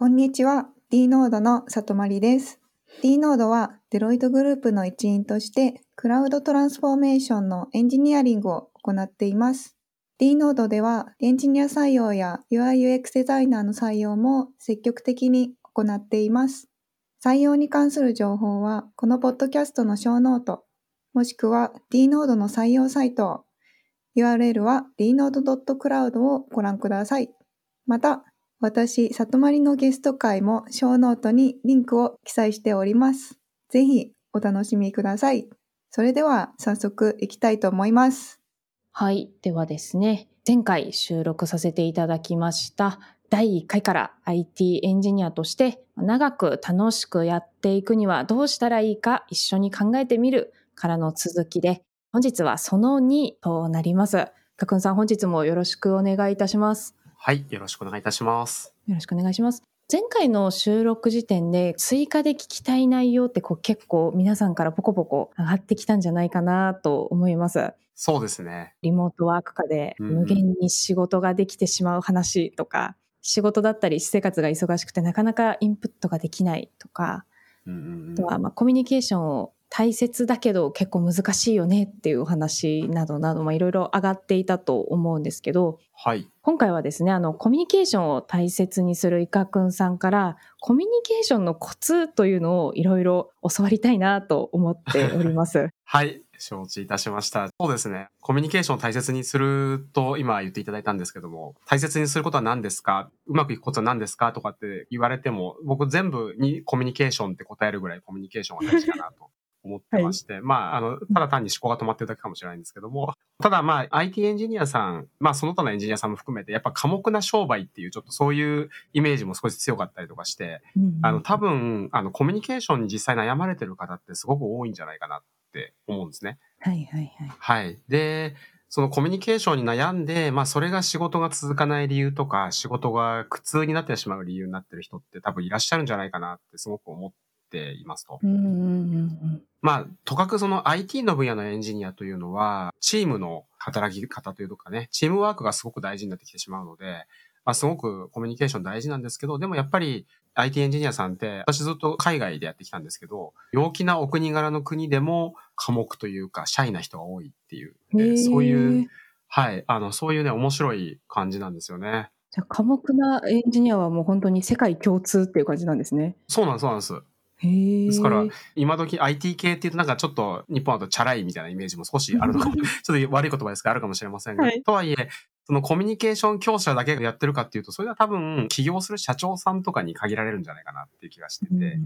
こんにちは。D ノードの里まりです。D ノードはデロイトグループの一員としてクラウドトランスフォーメーションのエンジニアリングを行っています。D ノードではエンジニア採用や UIUX デザイナーの採用も積極的に行っています。採用に関する情報はこのポッドキャストのショーノート、もしくは D ノードの採用サイト、URL は dnode.cloud をご覧ください。また、私、里まりのゲスト会もショーノートにリンクを記載しております。ぜひお楽しみください。それでは早速いきたいと思います。はい。ではですね、前回収録させていただきました第1回から IT エンジニアとして長く楽しくやっていくにはどうしたらいいか一緒に考えてみるからの続きで、本日はその2となります。かくんさん本日もよろしくお願いいたします。はい、よろしくお願いいたします。よろしくお願いします。前回の収録時点で追加で聞きたい内容ってこう結構皆さんからポコポコ上がってきたんじゃないかなと思います。そうですね。リモートワーク化で無限に仕事ができてしまう話とか、うん、仕事だったり私生活が忙しくてなかなかインプットができないとか、うん、あとはまあコミュニケーションを大切だけど結構難しいよねっていうお話などなどいろいろ上がっていたと思うんですけど、はい、今回はですねあのコミュニケーションを大切にするいかくんさんからコミュニケーションのコツというのをいろいろ教わりたいなと思っております。はい承知いたしました。そうですね。コミュニケーションを大切にすると今言っていただいたんですけども、大切にすることは何ですか？うまくいくことは何ですか？とかって言われても、僕全部にコミュニケーションって答えるぐらいコミュニケーションが大事かなと思ってまして、はい、まあ、あの、ただ単に思考が止まってるだけかもしれないんですけども、ただまあ、IT エンジニアさん、まあ、その他のエンジニアさんも含めて、やっぱ寡黙な商売っていう、ちょっとそういうイメージも少し強かったりとかして、うん、あの、多分、あの、コミュニケーションに実際悩まれてる方ってすごく多いんじゃないかなって思うんですね。はいはいはい。はい。で、そのコミュニケーションに悩んで、まあそれが仕事が続かない理由とか、仕事が苦痛になってしまう理由になってる人って多分いらっしゃるんじゃないかなってすごく思っていますと。まあ、とかくその IT の分野のエンジニアというのは、チームの働き方というかね、チームワークがすごく大事になってきてしまうので、まあ、すごくコミュニケーション大事なんですけど、でもやっぱり IT エンジニアさんって、私ずっと海外でやってきたんですけど、陽気なお国柄の国でも寡黙というか、シャイな人が多いっていう、そういう、はい、あの、そういうね、面白い感じなんですよね。じゃあ、寡黙なエンジニアはもう本当に世界共通っていう感じなんですね。そうなんです、そうなんです。ですから、今時 IT 系っていうとなんかちょっと日本だとチャラいみたいなイメージも少しあるのかも、ちょっと悪い言葉ですがあるかもしれませんが、はい、とはいえ、そのコミュニケーション強者だけがやってるかっていうと、それは多分起業する社長さんとかに限られるんじゃないかなっていう気がしてて、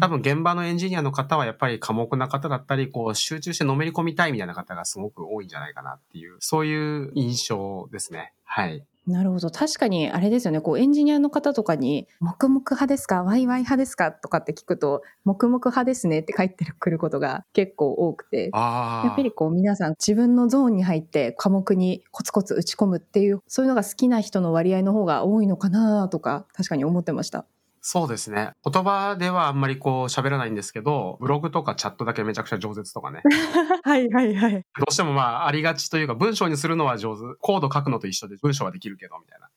多分現場のエンジニアの方はやっぱり寡黙な方だったり、こう集中してのめり込みたいみたいな方がすごく多いんじゃないかなっていう、そういう印象ですね。はい。なるほど。確かにあれですよね。こうエンジニアの方とかに、黙々派ですか？ワイワイ派ですか？とかって聞くと、黙々派ですねって書いてくることが結構多くて、やっぱりこう皆さん自分のゾーンに入って科目にコツコツ打ち込むっていう、そういうのが好きな人の割合の方が多いのかなとか、確かに思ってました。そうですね。言葉ではあんまりこう喋らないんですけど、ブログとかチャットだけめちゃくちゃ饒舌とかね。はいはいはい。どうしてもまあありがちというか文章にするのは上手。コード書くのと一緒で文章はできるけどみたいな。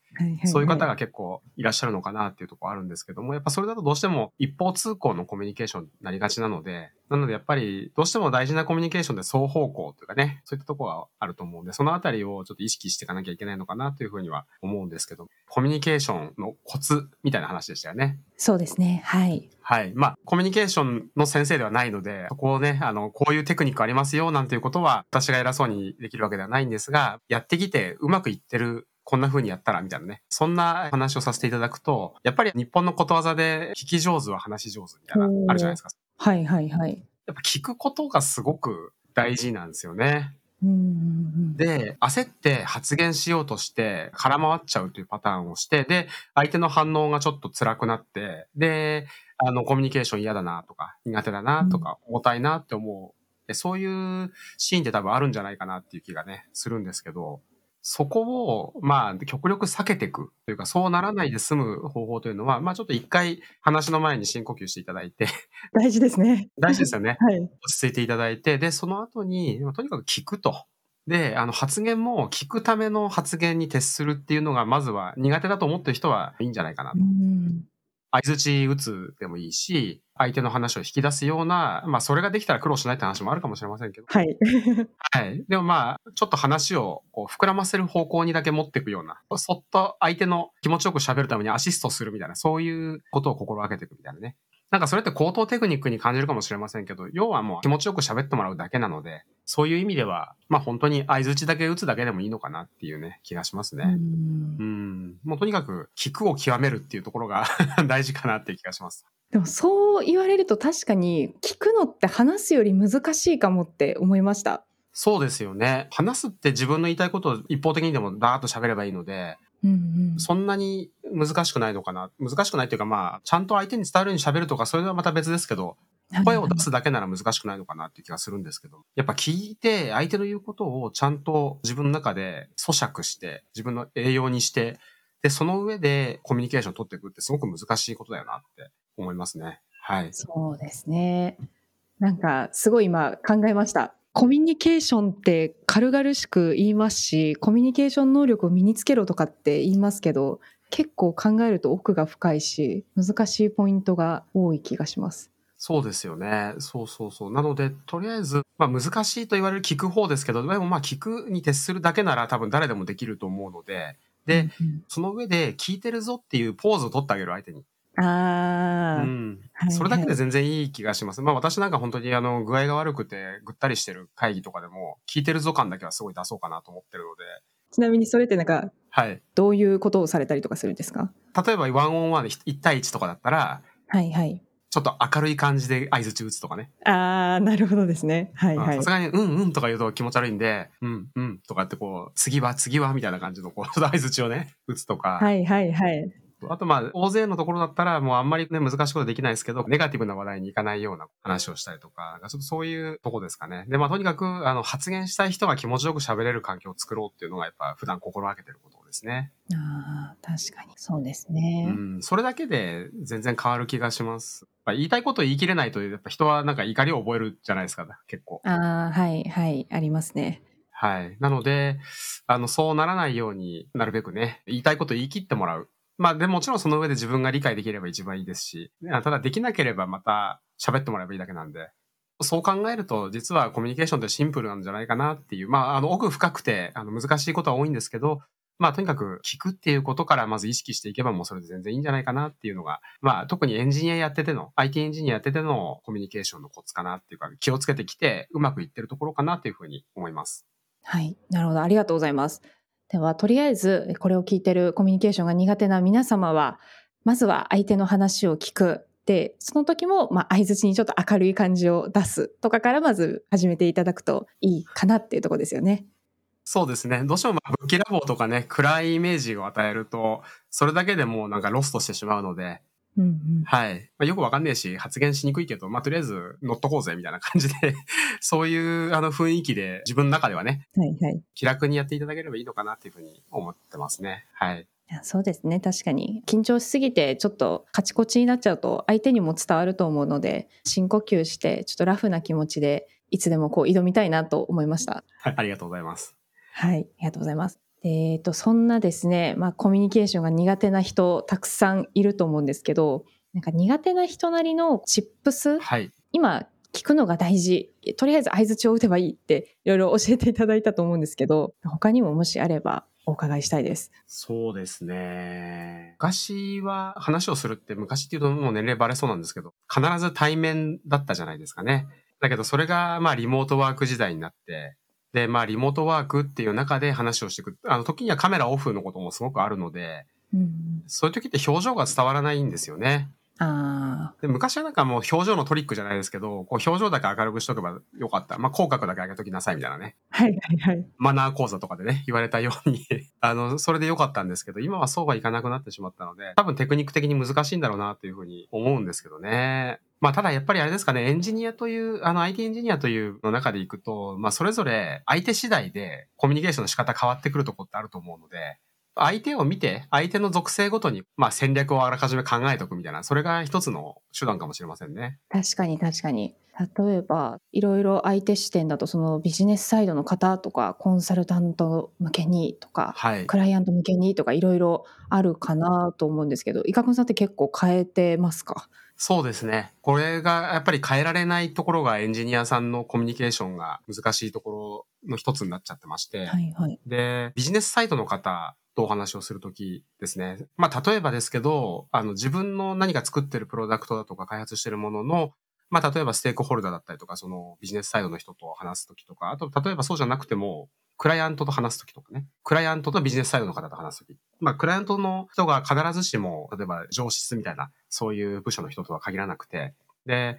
そういう方が結構いらっしゃるのかなっていうところあるんですけども、やっぱそれだとどうしても一方通行のコミュニケーションになりがちなので、なのでやっぱりどうしても大事なコミュニケーションで双方向というかね、そういったところがあると思うんで、そのあたりをちょっと意識していかなきゃいけないのかなというふうには思うんですけど、コミュニケーションのコツみたいな話でしたよね。そうですね。はい。はい。まあ、コミュニケーションの先生ではないので、そこをね、あの、こういうテクニックありますよなんていうことは、私が偉そうにできるわけではないんですが、やってきてうまくいってるこんな風にやったらみたいなね。そんな話をさせていただくと、やっぱり日本のことわざで聞き上手は話上手みたいな、あるじゃないですか。はいはいはい。やっぱ聞くことがすごく大事なんですよね。で、焦って発言しようとして空回っちゃうというパターンをして、で、相手の反応がちょっと辛くなって、で、あの、コミュニケーション嫌だなとか、苦手だなとか、重たいなって思う。そういうシーンって多分あるんじゃないかなっていう気がね、するんですけど、そこを、まあ、極力避けていくというか、そうならないで済む方法というのは、まあ、ちょっと一回話の前に深呼吸していただいて大事ですね。大事ですよね。はい。落ち着いていただいて、で、その後に、とにかく聞くと。で、あの、発言も聞くための発言に徹するっていうのが、まずは苦手だと思ってる人はいいんじゃないかなと。相槌打つでもいいし、相手の話を引き出すような、まあそれができたら苦労しないって話もあるかもしれませんけど。はい。はい。でもまあ、ちょっと話をこう膨らませる方向にだけ持っていくような、そっと相手の気持ちよく喋るためにアシストするみたいな、そういうことを心がけていくみたいなね。なんかそれって高等テクニックに感じるかもしれませんけど、要はもう気持ちよく喋ってもらうだけなので、そういう意味では、まあ本当に合図だけ打つだけでもいいのかなっていうね、気がしますね。うん。もうとにかく聞くを極めるっていうところが 大事かなっていう気がします。でもそう言われると確かに聞くのって話すより難しいかもって思いました。そうですよね。話すって自分の言いたいことを一方的にでもダーッと喋ればいいので、うんうん、そんなに難しくないのかな？難しくないっていうかまあ、ちゃんと相手に伝わるように喋るとか、それはまた別ですけど、声を出すだけなら難しくないのかなっていう気がするんですけど、やっぱ聞いて相手の言うことをちゃんと自分の中で咀嚼して、自分の栄養にして、で、その上でコミュニケーションを取っていくってすごく難しいことだよなって思いますね。はい。そうですね。なんか、すごい今考えました。コミュニケーションって軽々しく言いますし、コミュニケーション能力を身につけろとかって言いますけど、結構考えると奥が深いし、難しいポイントが多い気がします。そうですよね。そうそうそう。なので、とりあえず、まあ難しいと言われる聞く方ですけど、でもまあ聞くに徹するだけなら多分誰でもできると思うので、で、うんうん、その上で聞いてるぞっていうポーズを取ってあげる相手に。ああ、うん。それだけで全然いい気がします。まあ私なんか本当にあの具合が悪くてぐったりしてる会議とかでも聞いてるぞ感だけはすごい出そうかなと思ってるので。ちなみにそれってなんか、はい。どういうことをされたりとかするんですか？例えばワンオンワンで1対1とかだったら、はいはい。ちょっと明るい感じで合図打つとかね。ああ、なるほどですね。はいはい。さすがに、うんうんとか言うと気持ち悪いんで、うんうんとかってこう、次は次はみたいな感じのこう、合図をね、打つとか。はいはいはい。あとまあ、大勢のところだったらもうあんまりね、難しいことできないですけど、ネガティブな話題に行かないような話をしたりとか、ちょっとそういうとこですかね。で、まあとにかく、あの、発言したい人が気持ちよく喋れる環境を作ろうっていうのがやっぱ普段心がけてることですね。ああ、確かに。そうですね。うん、それだけで全然変わる気がします。言いたいことを言い切れないと、やっぱ人はなんか怒りを覚えるじゃないですか、結構。ああ、はい、はい、ありますね。はい。なので、あの、そうならないようになるべくね、言いたいことを言い切ってもらう。まあでもちろんその上で自分が理解できれば一番いいですし、ただできなければまた喋ってもらえばいいだけなんで、そう考えると実はコミュニケーションってシンプルなんじゃないかなっていう、まああの奥深くてあの難しいことは多いんですけど、まあとにかく聞くっていうことからまず意識していけばもうそれで全然いいんじゃないかなっていうのが、まあ特にエンジニアやってての、IT エンジニアやっててのコミュニケーションのコツかなっていうか気をつけてきてうまくいってるところかなっていうふうに思います。はい。なるほど。ありがとうございます。では、とりあえず、これを聞いてるコミュニケーションが苦手な皆様は、まずは相手の話を聞く。で、その時も、まあ、相づにちょっと明るい感じを出すとかからまず始めていただくといいかなっていうとこですよね。そうですね。どうしても、まあ、ぶっきらぼうとかね、暗いイメージを与えると、それだけでもうなんかロストしてしまうので、うんうん、はい。まあ、よくわかんねえし、発言しにくいけど、まあ、とりあえず乗っとこうぜ、みたいな感じで そういうあの雰囲気で自分の中ではね、はいはい、気楽にやっていただければいいのかなっていうふうに思ってますね。はい。いやそうですね。確かに。緊張しすぎて、ちょっとカチコチになっちゃうと、相手にも伝わると思うので、深呼吸して、ちょっとラフな気持ちで、いつでもこう挑みたいなと思いました。はい、ありがとうございます。はい、ありがとうございます。えっ、ー、と、そんなですね、まあ、コミュニケーションが苦手な人、たくさんいると思うんですけど、なんか苦手な人なりのチップス、はい、今聞くのが大事とりあえず相づちを打てばいいっていろいろ教えていただいたと思うんですけど他にももしあればお伺いしたいです。そうですね。昔は話をするって昔っていうともう年齢バレそうなんですけど必ず対面だったじゃないですかね。だけどそれがまあリモートワーク時代になってでまあリモートワークっていう中で話をしていくあの時にはカメラオフのこともすごくあるので、うん、そういう時って表情が伝わらないんですよね。あで昔はなんかもう表情のトリックじゃないですけど、こう表情だけ明るくしとけばよかった。まあ、口角だけ上げときなさいみたいなね。はいはいはい。マナー講座とかでね、言われたように あの、それでよかったんですけど、今はそうはいかなくなってしまったので、多分テクニック的に難しいんだろうなというふうに思うんですけどね。まあ、ただやっぱりあれですかね、エンジニアという、あの IT エンジニアというの中でいくと、まあ、それぞれ相手次第でコミュニケーションの仕方変わってくるとこってあると思うので、相手を見て、相手の属性ごとに、まあ戦略をあらかじめ考えておくみたいな、それが一つの手段かもしれませんね。確かに確かに。例えば、いろいろ相手視点だと、そのビジネスサイドの方とか、コンサルタント向けにとか、はい、クライアント向けにとか、いろいろあるかなと思うんですけど、伊賀君さんって結構変えてますか？そうですね。これがやっぱり変えられないところがエンジニアさんのコミュニケーションが難しいところの一つになっちゃってまして、はいはい、で、ビジネスサイトの方とお話をするときですね。まあ、例えばですけど、あの、自分の何か作ってるプロダクトだとか開発してるものの、まあ、例えばステークホルダーだったりとか、そのビジネスサイドの人と話すときとか、あと、例えばそうじゃなくても、クライアントと話すときとかね。クライアントとビジネスサイドの方と話すとき。まあ、クライアントの人が必ずしも、例えば上質みたいな、そういう部署の人とは限らなくて、で、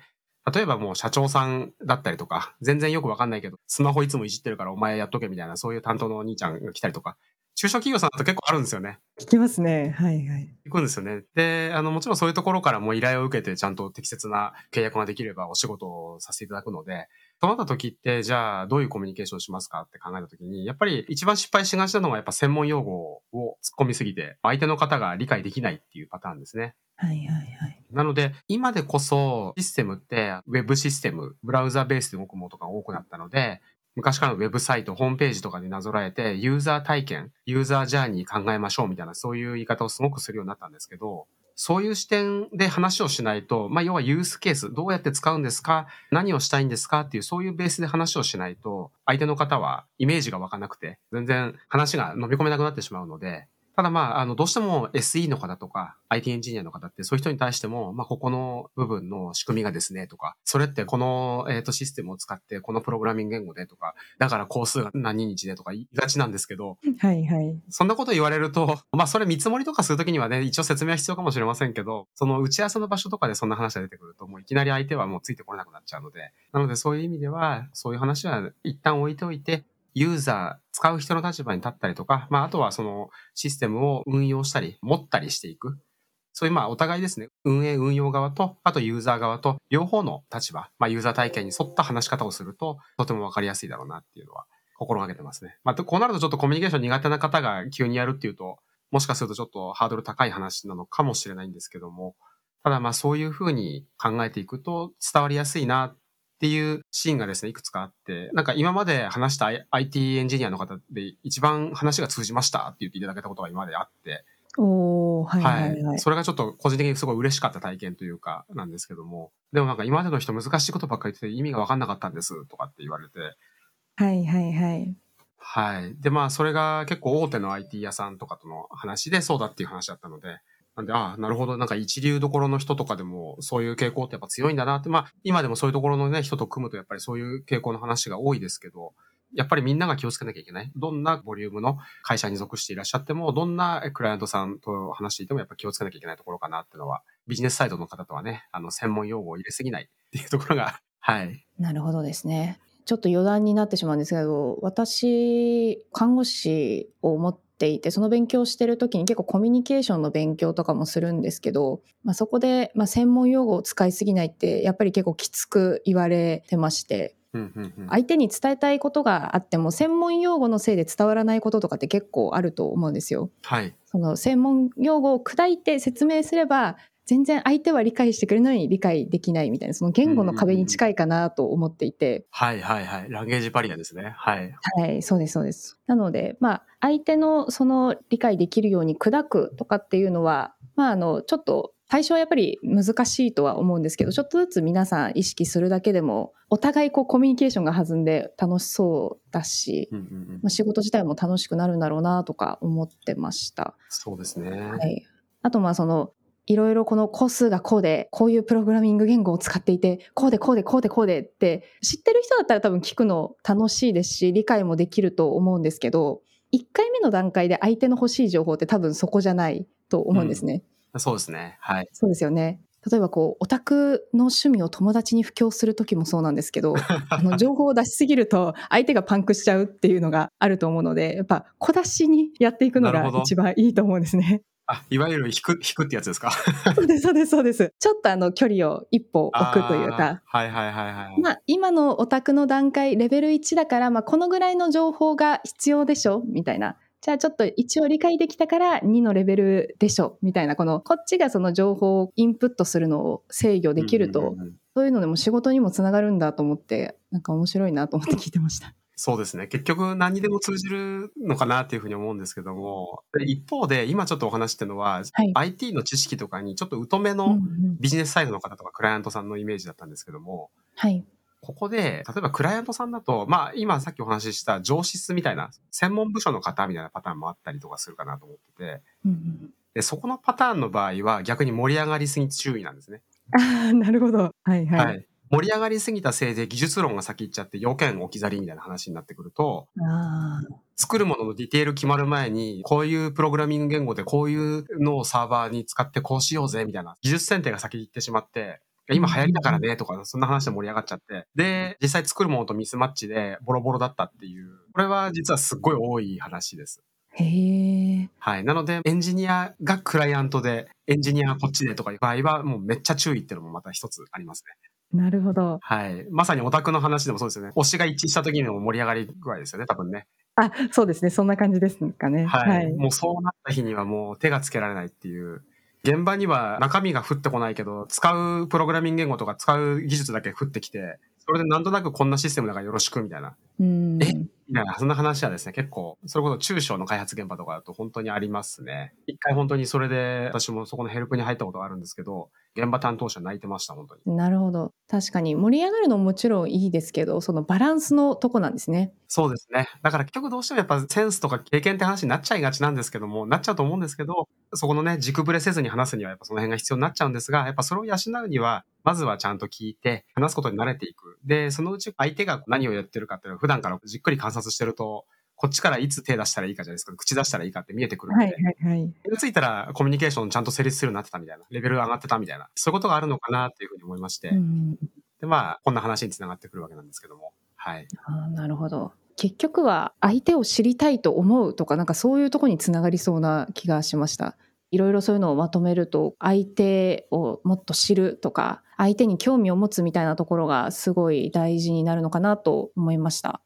例えばもう社長さんだったりとか、全然よくわかんないけど、スマホいつもいじってるからお前やっとけみたいな、そういう担当のお兄ちゃんが来たりとか、中小企業さんだと結構あるんですよね。聞きますね。はいはい。行くんですよね。で、あの、もちろんそういうところからも依頼を受けてちゃんと適切な契約ができればお仕事をさせていただくので、そうなった時って、じゃあどういうコミュニケーションしますかって考えた時に、やっぱり一番失敗しがちなのはやっぱ専門用語を突っ込みすぎて、相手の方が理解できないっていうパターンですね。はいはいはい。なので、今でこそシステムって、ウェブシステム、ブラウザベースで動くものとか多くなったので、昔からのウェブサイト、ホームページとかでなぞらえて、ユーザー体験、ユーザージャーニー考えましょうみたいな、そういう言い方をすごくするようになったんですけど、そういう視点で話をしないと、まあ、要はユースケース、どうやって使うんですか何をしたいんですかっていう、そういうベースで話をしないと、相手の方はイメージが湧かなくて、全然話が飲み込めなくなってしまうので、ただまあ、あの、どうしても SE の方とか IT エンジニアの方ってそういう人に対しても、まあ、ここの部分の仕組みがですね、とか、それってこの、えっ、ー、と、システムを使ってこのプログラミング言語でとか、だから工数が何日でとか言いがちなんですけど、はいはい。そんなこと言われると、まあ、それ見積もりとかするときにはね、一応説明は必要かもしれませんけど、その打ち合わせの場所とかでそんな話が出てくると、もういきなり相手はもうついてこれなくなっちゃうので、なのでそういう意味では、そういう話は一旦置いておいて、ユーザー、使う人の立場に立ったりとか、まあ、あとはそのシステムを運用したり、持ったりしていく。そういうまあお互いですね、運営運用側と、あとユーザー側と、両方の立場、まあユーザー体験に沿った話し方をすると、とてもわかりやすいだろうなっていうのは心がけてますね。まあこうなるとちょっとコミュニケーション苦手な方が急にやるっていうと、もしかするとちょっとハードル高い話なのかもしれないんですけども、ただまあそういうふうに考えていくと伝わりやすいなっていうシーンがですね、いくつかあって、なんか今まで話した IT エンジニアの方で一番話が通じましたって言っていただけたことが今まであって、おはいはい、はい、それがちょっと個人的にすごい嬉しかった体験というか、なんですけども。でもなんか今までの人難しいことばっかり言ってて意味がわかんなかったんですとかって言われて。はいはいはい。はい。で、まあそれが結構大手の IT 屋さんとかとの話でそうだっていう話だったので、なんで、ああ、なるほど。なんか一流どころの人とかでもそういう傾向ってやっぱ強いんだなって、まあ今でもそういうところのね、人と組むとやっぱりそういう傾向の話が多いですけど、やっぱりみんなが気をつけなきゃいけない。どんなボリュームの会社に属していらっしゃっても、どんなクライアントさんと話していてもやっぱ気をつけなきゃいけないところかなっていうのは、ビジネスサイドの方とはね、あの、専門用語を入れすぎないっていうところが、はい。なるほどですね。ちょっと余談になってしまうんですけど、私、看護師を持っていて、その勉強してる時に結構コミュニケーションの勉強とかもするんですけど、まあ、そこで、まあ、専門用語を使いすぎないって、やっぱり結構きつく言われてまして、相手に伝えたいことがあっても専門用語のせいで伝わらないこととかって結構あると思うんですよ。はい、その専門用語を砕いて説明すれば全然相手は理解してくれるのに理解できないみたいなその言語の壁に近いかなと思っていて、はいはいはい。ランゲージバリアですね。はい。はいそうですそうです。なのでまあ相手のその理解できるように砕くとかっていうのはまああのちょっと最初はやっぱり難しいとは思うんですけどちょっとずつ皆さん意識するだけでもお互いこうコミュニケーションが弾んで楽しそうだし、うんうんうん。まあ、仕事自体も楽しくなるんだろうなとか思ってました。そうですね、はい、あとまあそのいろいろこの個数がこうでこういうプログラミング言語を使っていてこうでこうでこうでこうでって知ってる人だったら多分聞くの楽しいですし理解もできると思うんですけど1回目の段階で相手の欲しい情報って多分そこじゃないと思うんですね。そうですね。はい。そうですよね。例えばこうオタクの趣味を友達に布教する時もそうなんですけど あの情報を出しすぎると相手がパンクしちゃうっていうのがあると思うのでやっぱ小出しにやっていくのが一番いいと思うんですね。あ、いわゆる引く、引くってやつですか？そうです、そうです、そうです。ちょっとあの距離を一歩置くというか。はいはいはいはい。まあ今のオタクの段階、レベル1だから、まあこのぐらいの情報が必要でしょ？みたいな。じゃあちょっと一応理解できたから2のレベルでしょ？みたいなこのこっちがその情報をインプットするのを制御できると、そういうのでも仕事にもつながるんだと思ってなんか面白いなと思って聞いてました。そうですね。結局何にでも通じるのかなっていうふうに思うんですけども、一方で今ちょっとお話してるのは、はい、IT の知識とかにちょっと疎めのビジネスサイドの方とかクライアントさんのイメージだったんですけども、はい。ここで、例えばクライアントさんだと、まあ今さっきお話しした上質みたいな、専門部署の方みたいなパターンもあったりとかするかなと思ってて、うんでそこのパターンの場合は逆に盛り上がりすぎ注意なんですね。ああ、なるほど。はいはい。はい盛り上がりすぎたせいで技術論が先行っちゃって要件置き去りみたいな話になってくると、作るもののディテール決まる前に、こういうプログラミング言語でこういうのをサーバーに使ってこうしようぜみたいな技術選定が先行ってしまって、今流行りだからねとか、そんな話で盛り上がっちゃって。で、実際作るものとミスマッチでボロボロだったっていう。これは実はすっごい多い話です。へえ。はい。なので、エンジニアがクライアントで、エンジニアこっちでとかいう場合は、もうめっちゃ注意っていうのもまた一つありますね。なるほど。はい。まさにオタクの話でもそうですよね。推しが一致した時にも盛り上がり具合ですよね、多分ね。あ、そうですね。そんな感じですかね。はい。はい、もうそうなった日にはもう手がつけられないっていう。現場には中身が降ってこないけど、使うプログラミング言語とか使う技術だけ降ってきて、それでなんとなくこんなシステムだからよろしくみたいな。うん。え？みたいな、そんな話はですね、結構、それこそ中小の開発現場とかだと本当にありますね。一回本当にそれで、私もそこのヘルプに入ったことがあるんですけど、現場担当者泣いてました、本当に。なるほど。確かに盛り上がるのももちろんいいですけど、そのバランスのとこなんですね。そうですね。だから結局どうしてもやっぱセンスとか経験って話になっちゃいがちなんですけども、なっちゃうと思うんですけど、そこのね、軸ぶれせずに話すにはやっぱその辺が必要になっちゃうんですが、やっぱそれを養うには、まずはちゃんと聞いて、話すことに慣れていく。で、そのうち相手が何をやってるかっていうのを普段からじっくり観察してると、こっちからいつ手出したらいいかじゃないですか、口出したらいいかって見えてくるんで、はいはいはい。ついたらコミュニケーションちゃんと成立するようになってたみたいな、レベル上がってたみたいな、そういうことがあるのかなっていうふうに思いまして、うん、で、まあ、こんな話につながってくるわけなんですけども、はい。あなるほど。結局は相手を知りたいと思うとか、なんかそういうところにつながりそうな気がしました。いろいろそういうのをまとめると、相手をもっと知るとか、相手に興味を持つみたいなところがすごい大事になるのかなと思いました。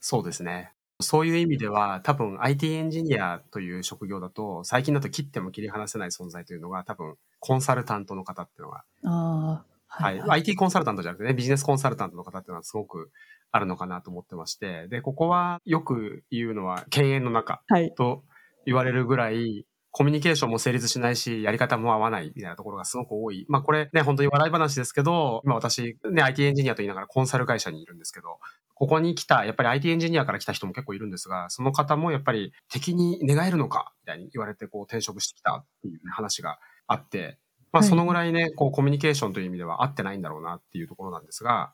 そうですね。そういう意味では、多分 IT エンジニアという職業だと、最近だと切っても切り離せない存在というのが、多分コンサルタントの方っていうのが、あはい、はい、IT コンサルタントじゃなくてね、ビジネスコンサルタントの方っていうのはすごくあるのかなと思ってまして、で、ここはよく言うのは、犬猿の中と言われるぐらい、コミュニケーションも成立しないし、やり方も合わないみたいなところがすごく多い。まあこれね、本当に笑い話ですけど、今私ね、IT エンジニアと言いながらコンサル会社にいるんですけど、ここに来た、やっぱり IT エンジニアから来た人も結構いるんですが、その方もやっぱり敵に願えるのかみたいに言われてこう転職してきたっていう、ね、話があって、まあそのぐらいね、こうコミュニケーションという意味では合ってないんだろうなっていうところなんですが、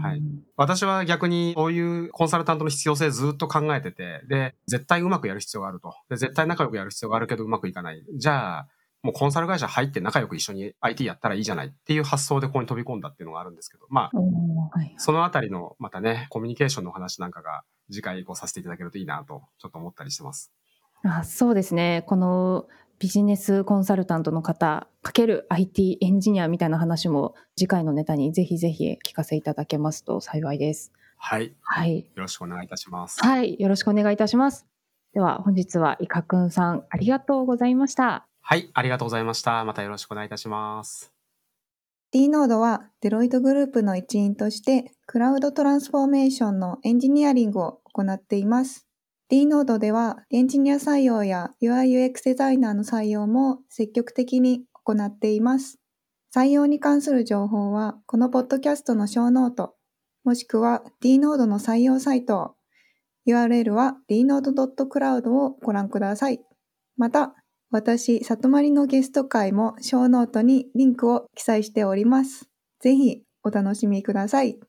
はい。私は逆にそういうコンサルタントの必要性ずっと考えてて、で、絶対うまくやる必要があると。で、絶対仲良くやる必要があるけどうまくいかない。じゃあ、もうコンサル会社入って仲良く一緒に IT やったらいいじゃないっていう発想でここに飛び込んだっていうのがあるんですけど、まあ、はい、そのあたりのまたね、コミュニケーションの話なんかが次回こうさせていただけるといいなと、ちょっと思ったりしてます。あそうですね。このビジネスコンサルタントの方、かける IT エンジニアみたいな話も次回のネタにぜひぜひ聞かせいただけますと幸いです。はい。はい。よろしくお願いいたします。はい。よろしくお願いいたします。では本日はイカくんさんありがとうございました。はい。ありがとうございました。またよろしくお願いいたします。D ノードはデロイトグループの一員としてクラウドトランスフォーメーションのエンジニアリングを行っています。D ノードではエンジニア採用や UI/UX デザイナーの採用も積極的に行っています。採用に関する情報はこのポッドキャストのショーノート、もしくは D ノードの採用サイト、URL は dnode.cloud をご覧ください。また、私、里まりのゲスト回もショーノートにリンクを記載しております。ぜひお楽しみください。